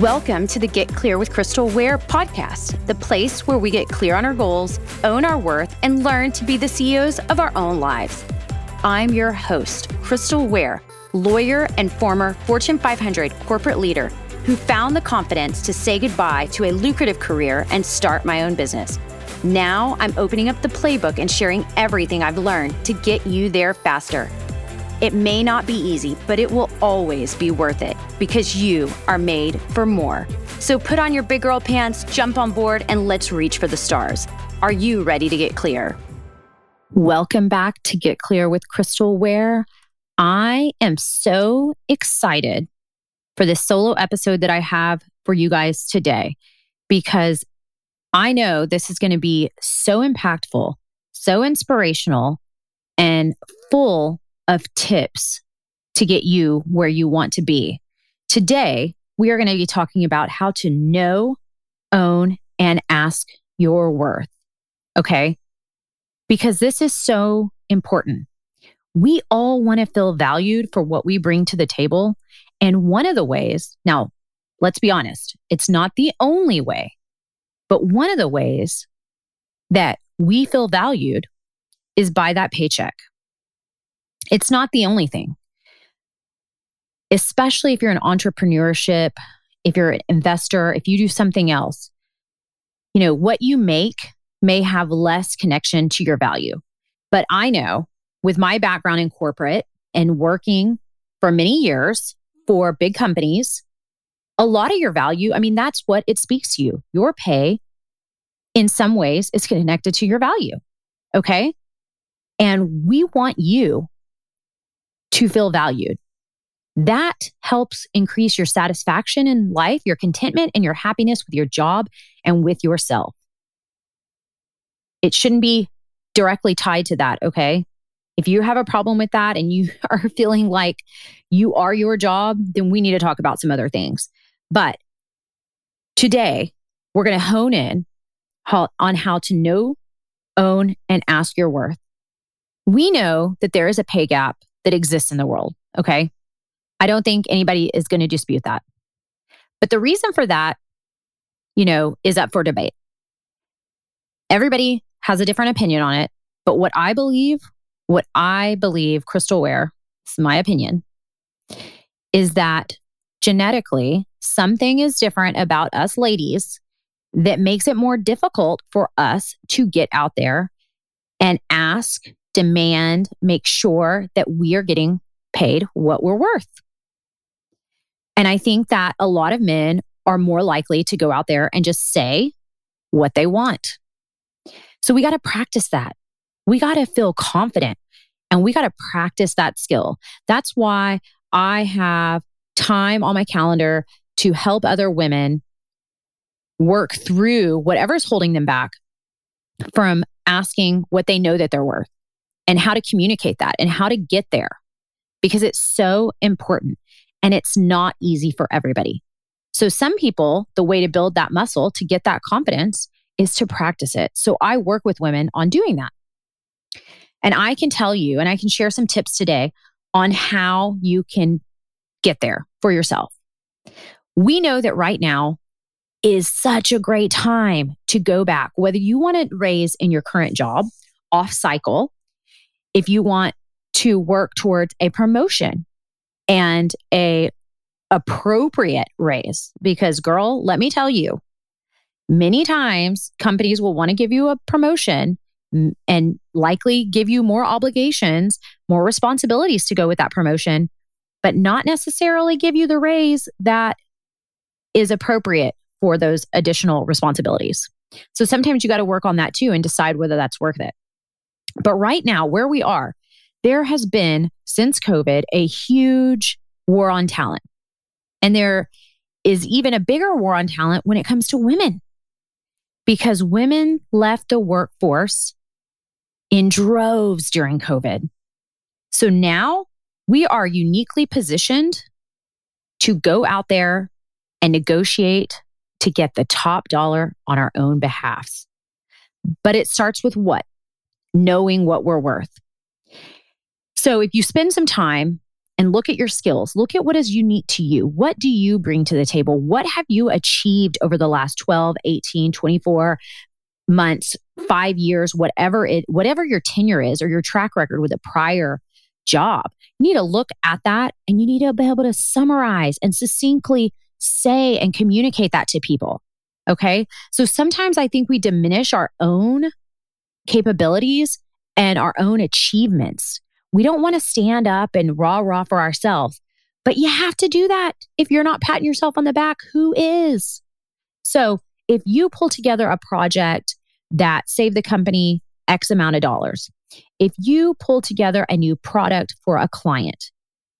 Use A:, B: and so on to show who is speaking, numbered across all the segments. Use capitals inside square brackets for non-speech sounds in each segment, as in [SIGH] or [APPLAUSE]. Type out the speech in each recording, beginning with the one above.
A: Welcome to the Get Clear with Crystal Ware podcast, the place where we get clear on our goals, own our worth, and learn to be the CEOs of our own lives. I'm your host, Crystal Ware, lawyer and former Fortune 500 corporate leader who found the confidence to say goodbye to a lucrative career and start my own business. Now I'm opening up the playbook and sharing everything I've learned to get you there faster. It may not be easy, but it will always be worth it because you are made for more. So put on your big girl pants, jump on board, and let's reach for the stars. Are you ready to get clear? Welcome back to Get Clear with Crystal Ware. I am so excited for this solo episode that I have for you guys today because I know this is going to be so impactful, so inspirational, and full of tips to get you where you want to be. Today, we are going to be talking about how to know, own, and ask your worth. Okay. Because this is so important. We all want to feel valued for what we bring to the table. And one of the ways, now, let's be honest, it's not the only way, but one of the ways that we feel valued is by that paycheck. It's not the only thing, especially if you're in entrepreneurship, if you're an investor, if you do something else. You know, what you make may have less connection to your value. But I know with my background in corporate and working for many years for big companies, a lot of your value, I mean, that's what it speaks to you. Your pay, in some ways, is connected to your value. Okay. And we want you to feel valued. That helps increase your satisfaction in life, your contentment, and your happiness with your job and with yourself. It shouldn't be directly tied to that, okay? If you have a problem with that and you [LAUGHS] are feeling like you are your job, then we need to talk about some other things. But today, we're going to hone in on how to know, own, and ask your worth. We know that there is a pay gap that exists in the world. Okay. I don't think anybody is going to dispute that. But the reason for that, you know, is up for debate. Everybody has a different opinion on it. But what I believe, what I believe, Crystal Ware, is my opinion, is that genetically, something is different about us ladies that makes it more difficult for us to get out there and ask demand, make sure that we are getting paid what we're worth. And I think that a lot of men are more likely to go out there and just say what they want. So we got to practice that. We got to feel confident and we got to practice that skill. That's why I have time on my calendar to help other women work through whatever's holding them back from asking what they know that they're worth and how to communicate that and how to get there because it's so important and it's not easy for everybody. So, some people, the way to build that muscle to get that confidence is to practice it. So, I work with women on doing that. And I can tell you, and I can share some tips today on how you can get there for yourself. We know that right now is such a great time to go back, whether you want to raise in your current job off cycle if you want to work towards a promotion and a appropriate raise because girl let me tell you many times companies will want to give you a promotion and likely give you more obligations more responsibilities to go with that promotion but not necessarily give you the raise that is appropriate for those additional responsibilities. So sometimes you got to work on that too and decide whether that's worth it but right now, where we are, there has been since COVID a huge war on talent. And there is even a bigger war on talent when it comes to women because women left the workforce in droves during COVID. So now we are uniquely positioned to go out there and negotiate to get the top dollar on our own behalfs. But it starts with what? Knowing what we're worth. So if you spend some time, and look at your skills. Look at what is unique to you. What do you bring to the table? What have you achieved over the last 12, 18, 24 months, 5 years, whatever it whatever your tenure is or your track record with a prior job. You need to look at that and you need to be able to summarize and succinctly say and communicate that to people. Okay? So sometimes I think we diminish our own capabilities and our own achievements we don't want to stand up and rah rah for ourselves, but you have to do that. If you're not patting yourself on the back, who is? So if you pull together a project that saved the company X amount of dollars, if you pull together a new product for a client,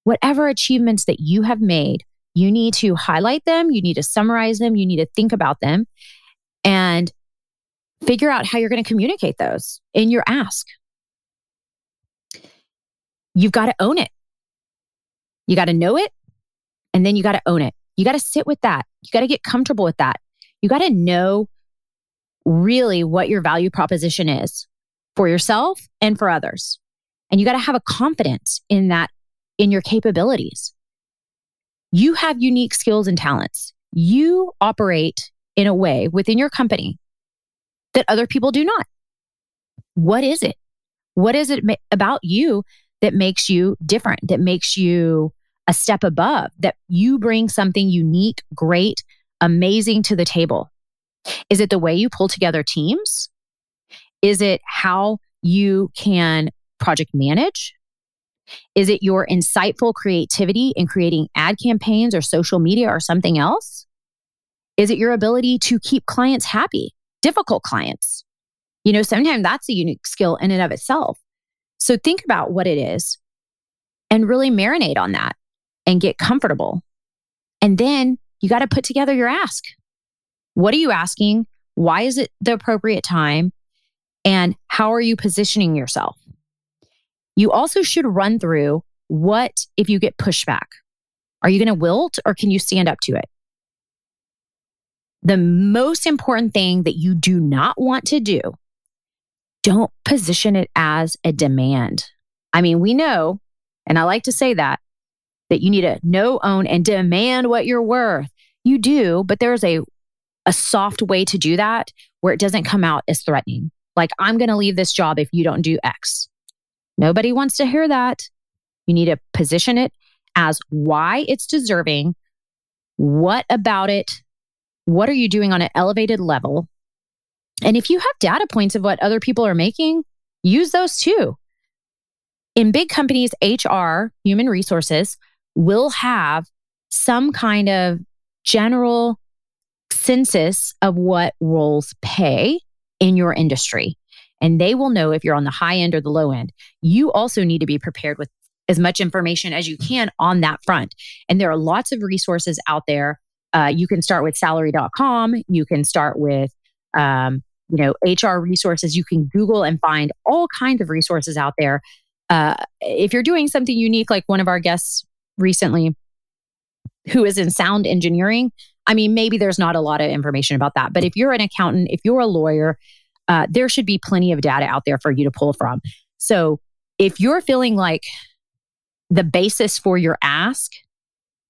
A: whatever achievements that you have made, you need to highlight them, you need to summarize them, you need to think about them and figure out how you're going to communicate those in your ask you've got to own it. You got to know it and then you got to own it. You got to sit with that. You got to get comfortable with that. You got to know really what your value proposition is for yourself and for others. And you got to have a confidence in that, in your capabilities. You have unique skills and talents. You operate in a way within your company that other people do not. What is it? What is it about you that makes you different, that makes you a step above, that you bring something unique, great, amazing to the table? Is it the way you pull together teams? Is it how you can project manage? Is it your insightful creativity in creating ad campaigns or social media or something else? Is it your ability to keep clients happy, difficult clients? You know, sometimes that's a unique skill in and of itself. So think about what it is and really marinate on that and get comfortable. And then you got to put together your ask. What are you asking? Why is it the appropriate time? And how are you positioning yourself? You also should run through what if you get pushback? Are you going to wilt or can you stand up to it? The most important thing that you do not want to do don't position it as a demand. I mean, we know, and I like to say that, that you need to know, own, and demand what you're worth. You do, but there's a, a soft way to do that where it doesn't come out as threatening. Like, I'm going to leave this job if you don't do X. Nobody wants to hear that. You need to position it as why it's deserving. What about it? What are you doing on an elevated level? And if you have data points of what other people are making, use those too. In big companies, HR, human resources, will have some kind of general census of what roles pay in your industry. And they will know if you're on the high end or the low end. You also need to be prepared with as much information as you can on that front. And there are lots of resources out there. Uh, you can start with salary.com. You can start with um, you know, HR resources. You can Google and find all kinds of resources out there. Uh, if you're doing something unique, like one of our guests recently, who is in sound engineering, I mean, maybe there's not a lot of information about that. But if you're an accountant, if you're a lawyer, uh, there should be plenty of data out there for you to pull from. So if you're feeling like the basis for your ask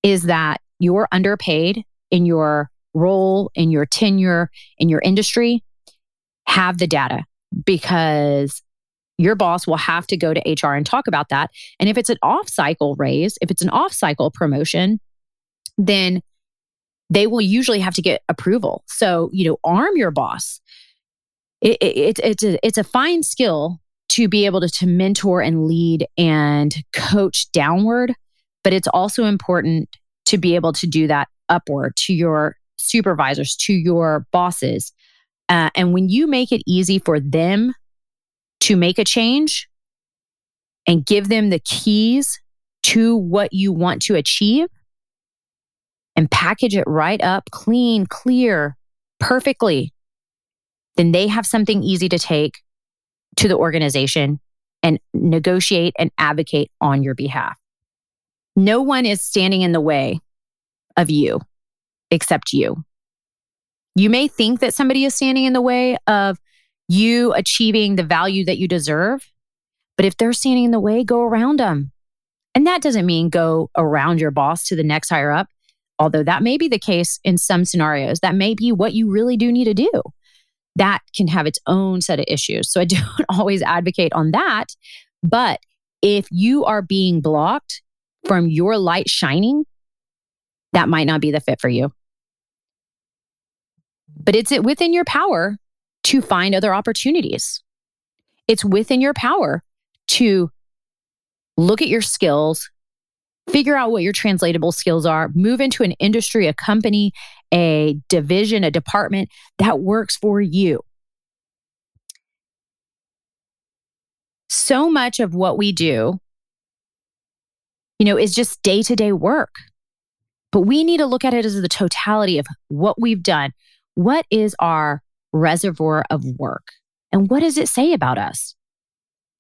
A: is that you're underpaid in your role, in your tenure, in your industry, have the data because your boss will have to go to HR and talk about that. And if it's an off cycle raise, if it's an off cycle promotion, then they will usually have to get approval. So, you know, arm your boss. It, it, it's, a, it's a fine skill to be able to, to mentor and lead and coach downward, but it's also important to be able to do that upward to your supervisors, to your bosses, uh, and when you make it easy for them to make a change and give them the keys to what you want to achieve and package it right up, clean, clear, perfectly, then they have something easy to take to the organization and negotiate and advocate on your behalf. No one is standing in the way of you except you. You may think that somebody is standing in the way of you achieving the value that you deserve, but if they're standing in the way, go around them. And that doesn't mean go around your boss to the next higher up, although that may be the case in some scenarios. That may be what you really do need to do. That can have its own set of issues. So I [LAUGHS] don't always advocate on that. But if you are being blocked from your light shining, that might not be the fit for you. But it's within your power to find other opportunities. It's within your power to look at your skills, figure out what your translatable skills are, move into an industry, a company, a division, a department that works for you. So much of what we do, you know, is just day to day work. But we need to look at it as the totality of what we've done. What is our reservoir of work? And what does it say about us?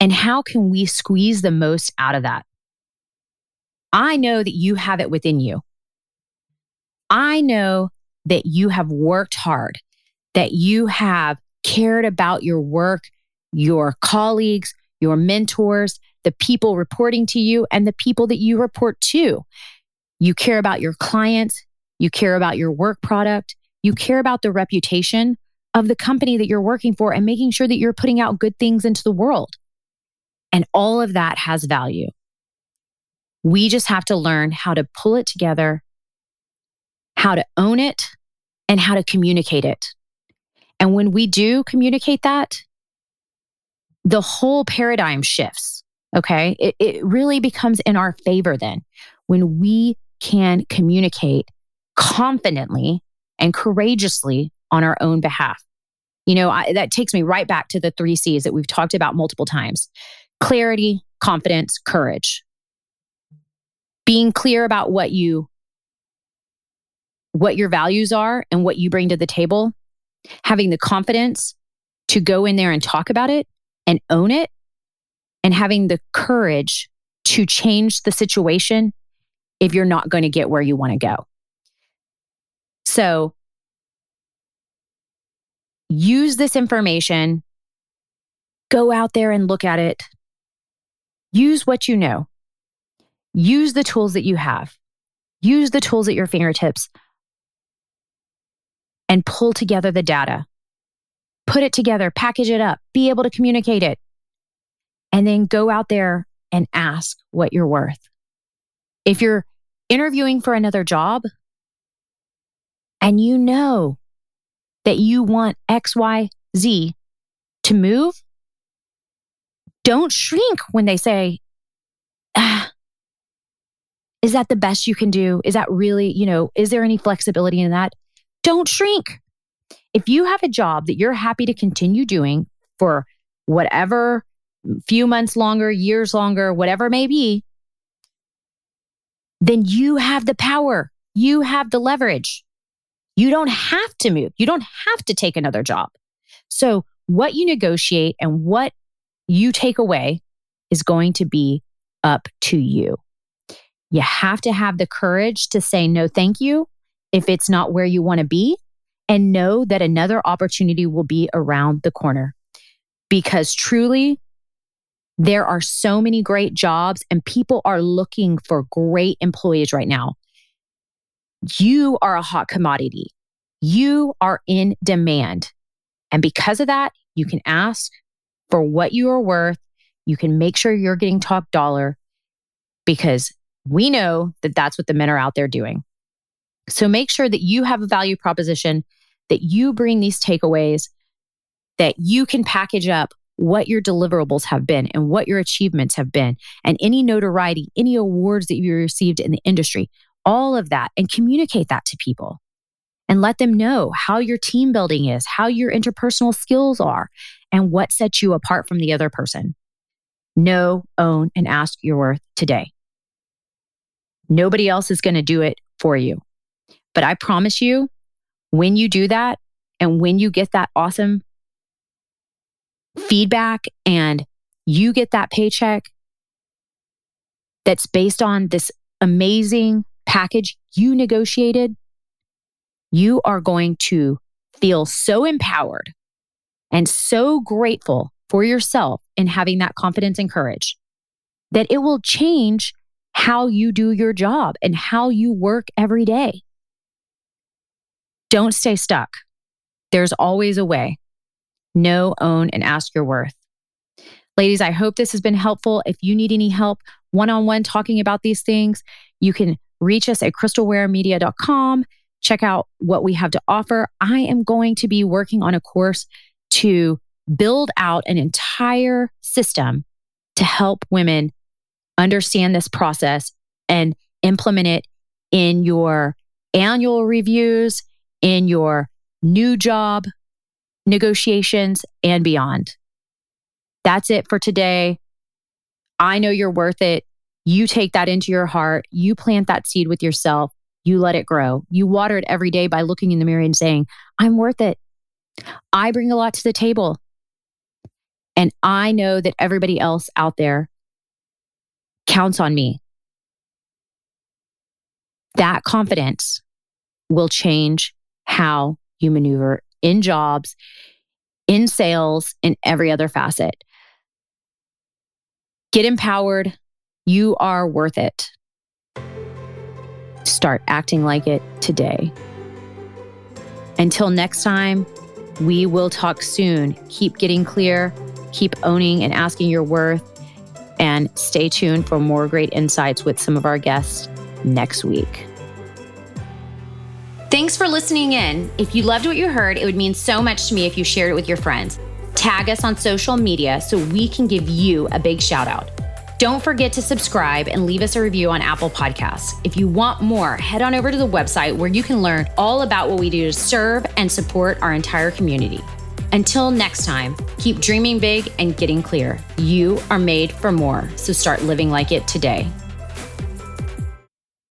A: And how can we squeeze the most out of that? I know that you have it within you. I know that you have worked hard, that you have cared about your work, your colleagues, your mentors, the people reporting to you, and the people that you report to. You care about your clients, you care about your work product, you care about the reputation of the company that you're working for and making sure that you're putting out good things into the world. And all of that has value. We just have to learn how to pull it together, how to own it, and how to communicate it. And when we do communicate that, the whole paradigm shifts. Okay. It, it really becomes in our favor then when we can communicate confidently and courageously on our own behalf. You know, I, that takes me right back to the three C's that we've talked about multiple times clarity, confidence, courage. Being clear about what you what your values are and what you bring to the table, having the confidence to go in there and talk about it and own it, and having the courage to change the situation if you're not going to get where you want to go. So, use this information, go out there and look at it, Use what you know. Use the tools that you have. Use the tools at your fingertips and pull together the data. Put it together, package it up, be able to communicate it. And then go out there and ask what you're worth. If you're interviewing for another job and you know that you want X, Y, Z to move, don't shrink when they say, ah, is that the best you can do? Is that really, you know, is there any flexibility in that? Don't shrink. If you have a job that you're happy to continue doing for whatever few months longer, years longer, whatever it may be, then you have the power. You have the leverage. You don't have to move. You don't have to take another job. So, what you negotiate and what you take away is going to be up to you. You have to have the courage to say no, thank you, if it's not where you want to be, and know that another opportunity will be around the corner. Because truly, there are so many great jobs, and people are looking for great employees right now. You are a hot commodity. You are in demand. And because of that, you can ask for what you are worth. You can make sure you're getting top dollar because we know that that's what the men are out there doing. So make sure that you have a value proposition, that you bring these takeaways, that you can package up what your deliverables have been and what your achievements have been, and any notoriety, any awards that you received in the industry, all of that, and communicate that to people and let them know how your team building is, how your interpersonal skills are, and what sets you apart from the other person. Know, own, and ask your worth today. Nobody else is going to do it for you. But I promise you, when you do that and when you get that awesome feedback and you get that paycheck that's based on this amazing package you negotiated, you are going to feel so empowered and so grateful for yourself in having that confidence and courage that it will change how you do your job and how you work every day. Don't stay stuck. There's always a way. Know, own, and ask your worth. Ladies, I hope this has been helpful. If you need any help one on one talking about these things, you can reach us at crystalwaremedia.com. Check out what we have to offer. I am going to be working on a course to build out an entire system to help women understand this process and implement it in your annual reviews, in your new job negotiations, and beyond. That's it for today. I know you're worth it. You take that into your heart. You plant that seed with yourself. You let it grow. You water it every day by looking in the mirror and saying, I'm worth it. I bring a lot to the table. And I know that everybody else out there counts on me. That confidence will change how you maneuver in jobs, in sales, in every other facet. Get empowered. You are worth it. Start acting like it today. Until next time, we will talk soon. Keep getting clear, keep owning and asking your worth, and stay tuned for more great insights with some of our guests next week. Thanks for listening in. If you loved what you heard, it would mean so much to me if you shared it with your friends. Tag us on social media so we can give you a big shout out. Don't forget to subscribe and leave us a review on Apple Podcasts. If you want more, head on over to the website where you can learn all about what we do to serve and support our entire community. Until next time, keep dreaming big and getting clear. You are made for more, so start living like it today.